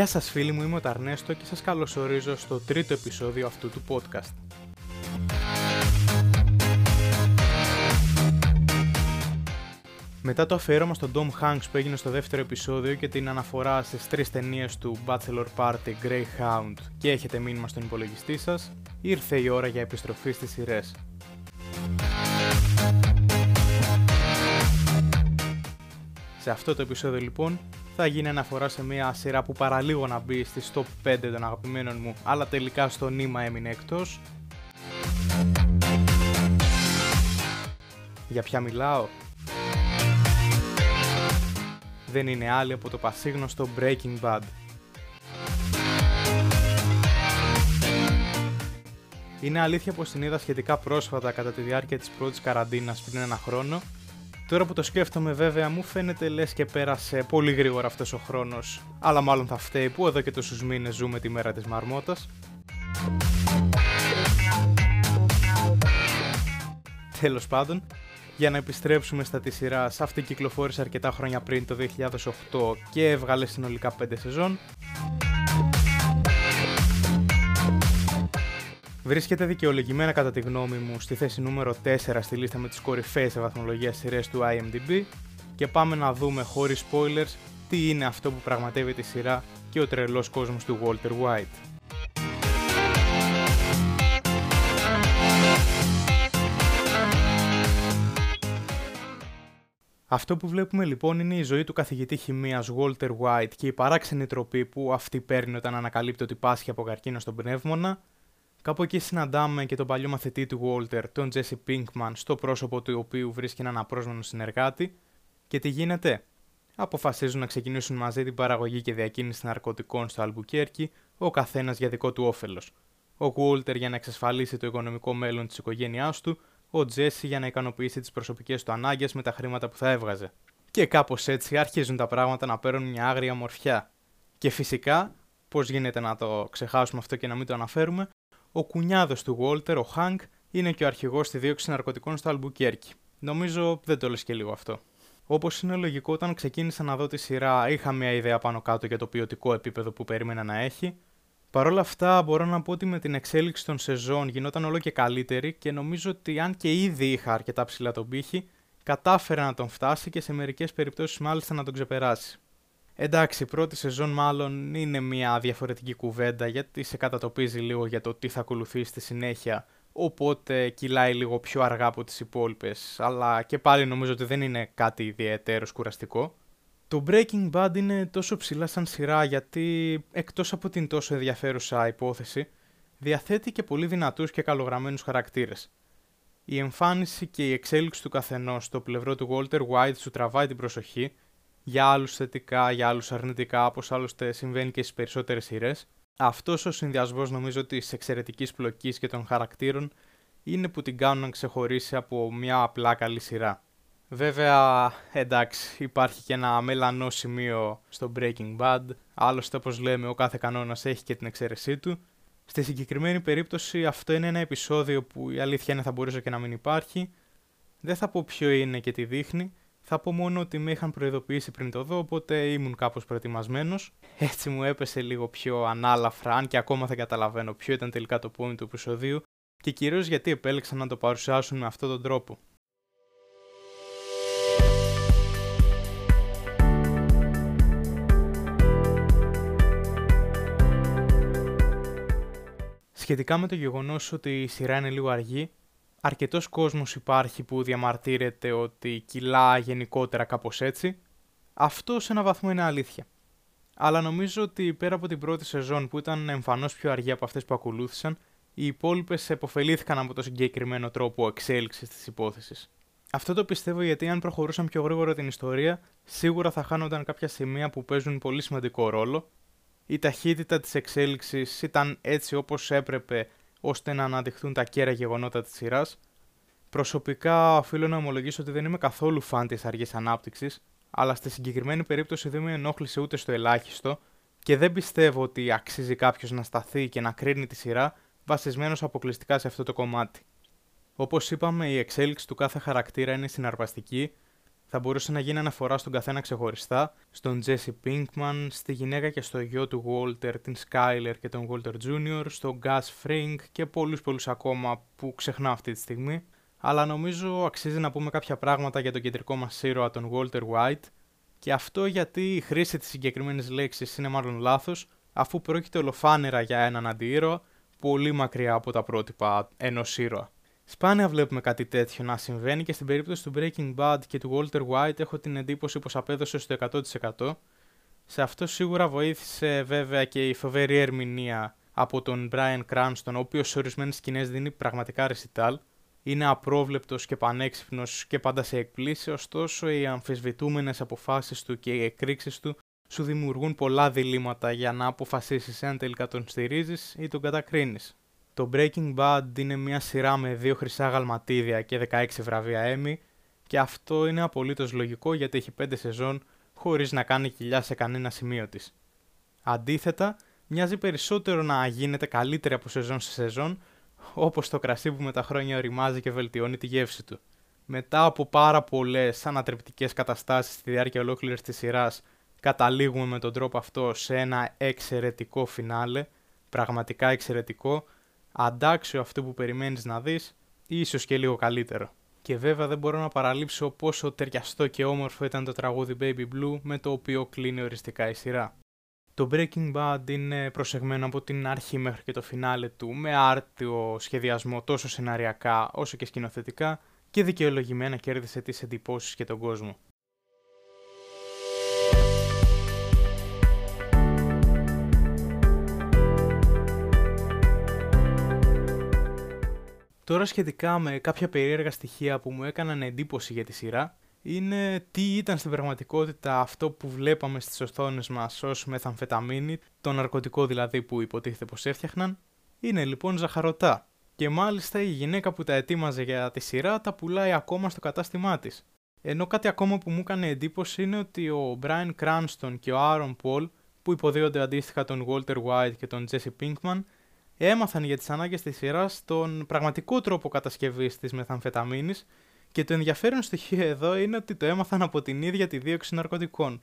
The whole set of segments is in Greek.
Γεια σας φίλοι μου, είμαι ο Ταρνέστο και σας καλωσορίζω στο τρίτο επεισόδιο αυτού του podcast. Μετά το αφιέρωμα στον Tom Hanks που έγινε στο δεύτερο επεισόδιο και την αναφορά στις τρεις ταινίες του Bachelor Party, Greyhound και έχετε μήνυμα στον υπολογιστή σας, ήρθε η ώρα για επιστροφή στις σειρές. Σε αυτό το επεισόδιο λοιπόν θα γίνει αναφορά σε μια σειρά που παραλίγο να μπει στις top 5 των αγαπημένων μου, αλλά τελικά στο νήμα έμεινε εκτός. Για ποια μιλάω; Δεν είναι άλλη από το πασίγνωστο Breaking Bad. Είναι αλήθεια πως την είδα σχετικά πρόσφατα κατά τη διάρκεια της πρώτης καραντίνας πριν ένα χρόνο Τώρα που το σκέφτομαι βέβαια μου φαίνεται λες και πέρασε πολύ γρήγορα αυτός ο χρόνος, αλλά μάλλον θα φταίει που εδώ και τόσους μήνες ζούμε τη μέρα της μαρμότας. Τέλος πάντων, για να επιστρέψουμε στα τη σειρά, αυτή κυκλοφόρησε αρκετά χρόνια πριν το 2008 και έβγαλε συνολικά 5 σεζόν. Βρίσκεται δικαιολογημένα κατά τη γνώμη μου στη θέση νούμερο 4 στη λίστα με τις κορυφαίες σε βαθμολογία σειρές του IMDb και πάμε να δούμε χωρίς spoilers τι είναι αυτό που πραγματεύει τη σειρά και ο τρελός κόσμος του Walter White. Αυτό που βλέπουμε λοιπόν είναι η ζωή του καθηγητή χημίας Walter White και η παράξενη τροπή που αυτή παίρνει όταν ανακαλύπτει ότι πάσχει από καρκίνο στον πνεύμονα Κάπου εκεί συναντάμε και τον παλιό μαθητή του Walter, τον Jesse Pinkman, στο πρόσωπο του οποίου βρίσκει έναν απρόσμενο συνεργάτη. Και τι γίνεται; Αποφασίζουν να ξεκινήσουν μαζί την παραγωγή και διακίνηση ναρκωτικών στο Αλμπουκέρκι, ο καθένας για δικό του όφελος. Ο Walter για να εξασφαλίσει το οικονομικό μέλλον της οικογένειάς του, ο Jesse για να ικανοποιήσει τις προσωπικές του ανάγκες με τα χρήματα που θα έβγαζε. Και κάπως έτσι αρχίζουν τα πράγματα να παίρνουν μια άγρια μορφιά. Και φυσικά, πώς γίνεται να το ξεχάσουμε αυτό και να μην το αναφέρουμε, ο κουνιάδος του Walter, ο Χάνκ, είναι και ο αρχηγός στη δίωξη ναρκωτικών στο Αλμπουκέρκι. Νομίζω δεν το λες και λίγο αυτό. Όπως είναι λογικό, όταν ξεκίνησα να δω τη σειρά, είχα μια ιδέα πάνω κάτω για το ποιοτικό επίπεδο που περίμενα να έχει. Παρ' όλα αυτά, μπορώ να πω ότι με την εξέλιξη των σεζόν γινόταν όλο και καλύτερη και νομίζω ότι αν και ήδη είχα αρκετά ψηλά τον πύχη, κατάφερε να τον φτάσει και σε μερικές περιπτώσεις μάλιστα να τον ξεπεράσει. Εντάξει, η πρώτη σεζόν μάλλον είναι μια διαφορετική κουβέντα γιατί σε κατατοπίζει λίγο για το τι θα ακολουθεί στη συνέχεια οπότε κυλάει λίγο πιο αργά από τις υπόλοιπες, αλλά και πάλι νομίζω ότι δεν είναι κάτι ιδιαίτερος κουραστικό. Το Breaking Bad είναι τόσο ψηλά σαν σειρά γιατί εκτός από την τόσο ενδιαφέρουσα υπόθεση διαθέτει και πολύ δυνατούς και καλογραμμένους χαρακτήρες. Η εμφάνιση και η εξέλιξη του καθενός στο πλευρό του Walter White σου τραβάει την προσοχή για άλλους θετικά, για άλλους αρνητικά, όπως άλλωστε συμβαίνει και στις περισσότερες σειρές. Αυτός ο συνδυασμός νομίζω της εξαιρετικής πλοκής και των χαρακτήρων είναι που την κάνουν να ξεχωρίσει από μια απλά καλή σειρά. Βέβαια, εντάξει, υπάρχει και ένα μελανό σημείο στο Breaking Bad, άλλωστε όπως λέμε ο κάθε κανόνας έχει και την εξαίρεσή του. Στη συγκεκριμένη περίπτωση αυτό είναι ένα επεισόδιο που η αλήθεια είναι θα μπορούσε και να μην υπάρχει. Δεν θα πω ποιο είναι και τι δείχνει, θα πω μόνο ότι με είχαν προειδοποιήσει πριν το δω, οπότε ήμουν κάπως προετοιμασμένος. Έτσι μου έπεσε λίγο πιο ανάλαφρα, αν και ακόμα θα καταλαβαίνω ποιο ήταν τελικά το point του επεισοδίου και κυρίως γιατί επέλεξαν να το παρουσιάσουν με αυτόν τον τρόπο. Σχετικά με το γεγονός ότι η σειρά είναι λίγο αργή, αρκετός κόσμος υπάρχει που διαμαρτύρεται ότι κυλά γενικότερα κάπως έτσι. Αυτό σε ένα βαθμό είναι αλήθεια. Αλλά νομίζω ότι πέρα από την πρώτη σεζόν που ήταν εμφανώς πιο αργή από αυτές που ακολούθησαν, οι υπόλοιπες επωφελήθηκαν από το συγκεκριμένο τρόπο εξέλιξης της υπόθεσης. Αυτό το πιστεύω γιατί αν προχωρούσαν πιο γρήγορα την ιστορία, σίγουρα θα χάνονταν κάποια σημεία που παίζουν πολύ σημαντικό ρόλο. Η ταχύτητα της εξέλιξης ήταν έτσι όπως έπρεπε ώστε να αναδειχθούν τα κέρα γεγονότα της σειράς. Προσωπικά οφείλω να ομολογήσω ότι δεν είμαι καθόλου φαν της αργής ανάπτυξης, αλλά στη συγκεκριμένη περίπτωση δεν με ενόχλησε ούτε στο ελάχιστο και δεν πιστεύω ότι αξίζει κάποιος να σταθεί και να κρίνει τη σειρά βασισμένος αποκλειστικά σε αυτό το κομμάτι. Όπως είπαμε, η εξέλιξη του κάθε χαρακτήρα είναι συναρπαστική, Θα μπορούσε να γίνει αναφορά στον καθένα ξεχωριστά, στον Jesse Pinkman, στη γυναίκα και στο γιο του Walter, την Skyler και τον Walter Jr., στον Gus Fring και πολλούς πολλούς ακόμα που ξεχνάω αυτή τη στιγμή. Αλλά νομίζω αξίζει να πούμε κάποια πράγματα για τον κεντρικό μας ήρωα, τον Walter White, και αυτό γιατί η χρήση της συγκεκριμένης λέξης είναι μάλλον λάθος, αφού πρόκειται ολοφάνερα για έναν αντίήρωα, πολύ μακριά από τα πρότυπα ενός ήρωα. Σπάνια βλέπουμε κάτι τέτοιο να συμβαίνει και στην περίπτωση του Breaking Bad και του Walter White έχω την εντύπωση πως απέδωσε στο 100%. Σε αυτό σίγουρα βοήθησε βέβαια και η φοβερή ερμηνεία από τον Brian Cranston, ο οποίος σε ορισμένες σκηνές δίνει πραγματικά ρεσιτάλ. Είναι απρόβλεπτος και πανέξυπνος και πάντα σε εκπλήσει, ωστόσο οι αμφισβητούμενες αποφάσεις του και οι εκρήξεις του σου δημιουργούν πολλά διλήμματα για να αποφασίσεις αν τελικά τον στηρίζεις ή τον κατακρίνεις. Το Breaking Bad είναι μια σειρά με δύο χρυσά γαλματίδια και 16 βραβεία Emmy και αυτό είναι απολύτως λογικό γιατί έχει 5 σεζόν χωρίς να κάνει κοιλιά σε κανένα σημείο της. Αντίθετα, μοιάζει περισσότερο να γίνεται καλύτερη από σεζόν σε σεζόν, όπως το κρασί που με τα χρόνια οριμάζει και βελτιώνει τη γεύση του. Μετά από πάρα πολλές ανατρεπτικές καταστάσεις στη διάρκεια ολόκληρης της σειράς, καταλήγουμε με τον τρόπο αυτό σε ένα εξαιρετικό φινάλε, πραγματικά εξαιρετικό, αντάξιο αυτό που περιμένεις να δεις ή ίσως και λίγο καλύτερο. Και βέβαια δεν μπορώ να παραλείψω πόσο ταιριαστό και όμορφο ήταν το τραγούδι Baby Blue με το οποίο κλείνει οριστικά η σειρά. Το Breaking Bad είναι προσεγμένο από την αρχή μέχρι και το φινάλε του με άρτιο σχεδιασμό τόσο σεναριακά όσο και σκηνοθετικά και δικαιολογημένα κέρδισε τις εντυπώσεις και τον κόσμο. Τώρα σχετικά με κάποια περίεργα στοιχεία που μου έκαναν εντύπωση για τη σειρά, είναι τι ήταν στην πραγματικότητα αυτό που βλέπαμε στις οθόνες μας ως μεθαμφεταμίνη, το ναρκωτικό δηλαδή που υποτίθεται πως έφτιαχναν, είναι λοιπόν ζαχαρωτά. Και μάλιστα η γυναίκα που τα ετοίμαζε για τη σειρά τα πουλάει ακόμα στο κατάστημά της. Ενώ κάτι ακόμα που μου έκανε εντύπωση είναι ότι ο Brian Cranston και ο Aaron Paul, που υποδίονται αντίστοιχα τον Walter White και τον Jesse Pinkman, έμαθαν για τις ανάγκες της σειράς τον πραγματικό τρόπο κατασκευής της μεθαμφεταμίνης και το ενδιαφέρον στοιχείο εδώ είναι ότι το έμαθαν από την ίδια τη δίωξη ναρκωτικών.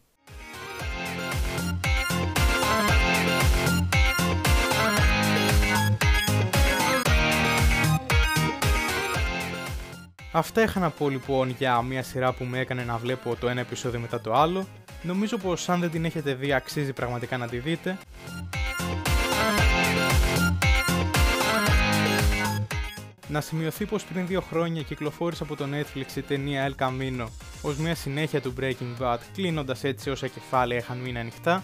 Αυτά είχα να πω λοιπόν για μια σειρά που με έκανε να βλέπω το ένα επεισόδιο μετά το άλλο. Νομίζω πως αν δεν την έχετε δει αξίζει πραγματικά να τη δείτε. Να σημειωθεί πως πριν δύο χρόνια κυκλοφόρησε από το Netflix η ταινία El Camino ως μια συνέχεια του Breaking Bad, κλείνοντας έτσι όσα κεφάλαια είχαν μείνει ανοιχτά.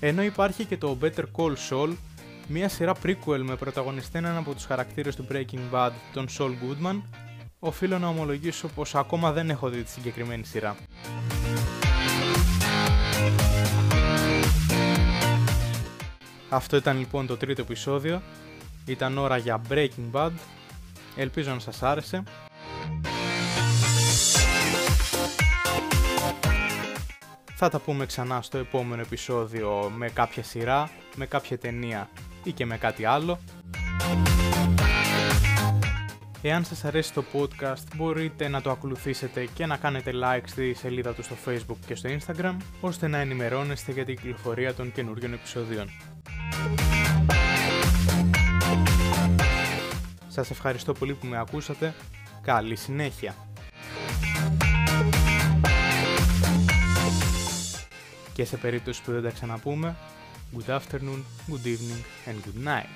Ενώ υπάρχει και το Better Call Saul, μια σειρά prequel με πρωταγωνιστή έναν από τους χαρακτήρες του Breaking Bad, τον Saul Goodman, οφείλω να ομολογήσω πως ακόμα δεν έχω δει τη συγκεκριμένη σειρά. Αυτό ήταν λοιπόν το τρίτο επεισόδιο. Ήταν ώρα για Breaking Bad. Ελπίζω να σας άρεσε. Θα τα πούμε ξανά στο επόμενο επεισόδιο με κάποια σειρά, με κάποια ταινία ή και με κάτι άλλο. Εάν σας αρέσει το podcast μπορείτε να το ακολουθήσετε και να κάνετε like στη σελίδα του στο facebook και στο instagram ώστε να ενημερώνεστε για την κυκλοφορία των καινούριων επεισοδίων. Σας ευχαριστώ πολύ που με ακούσατε. Καλή συνέχεια. Και σε περίπτωση που δεν τα ξαναπούμε, good afternoon, good evening and good night.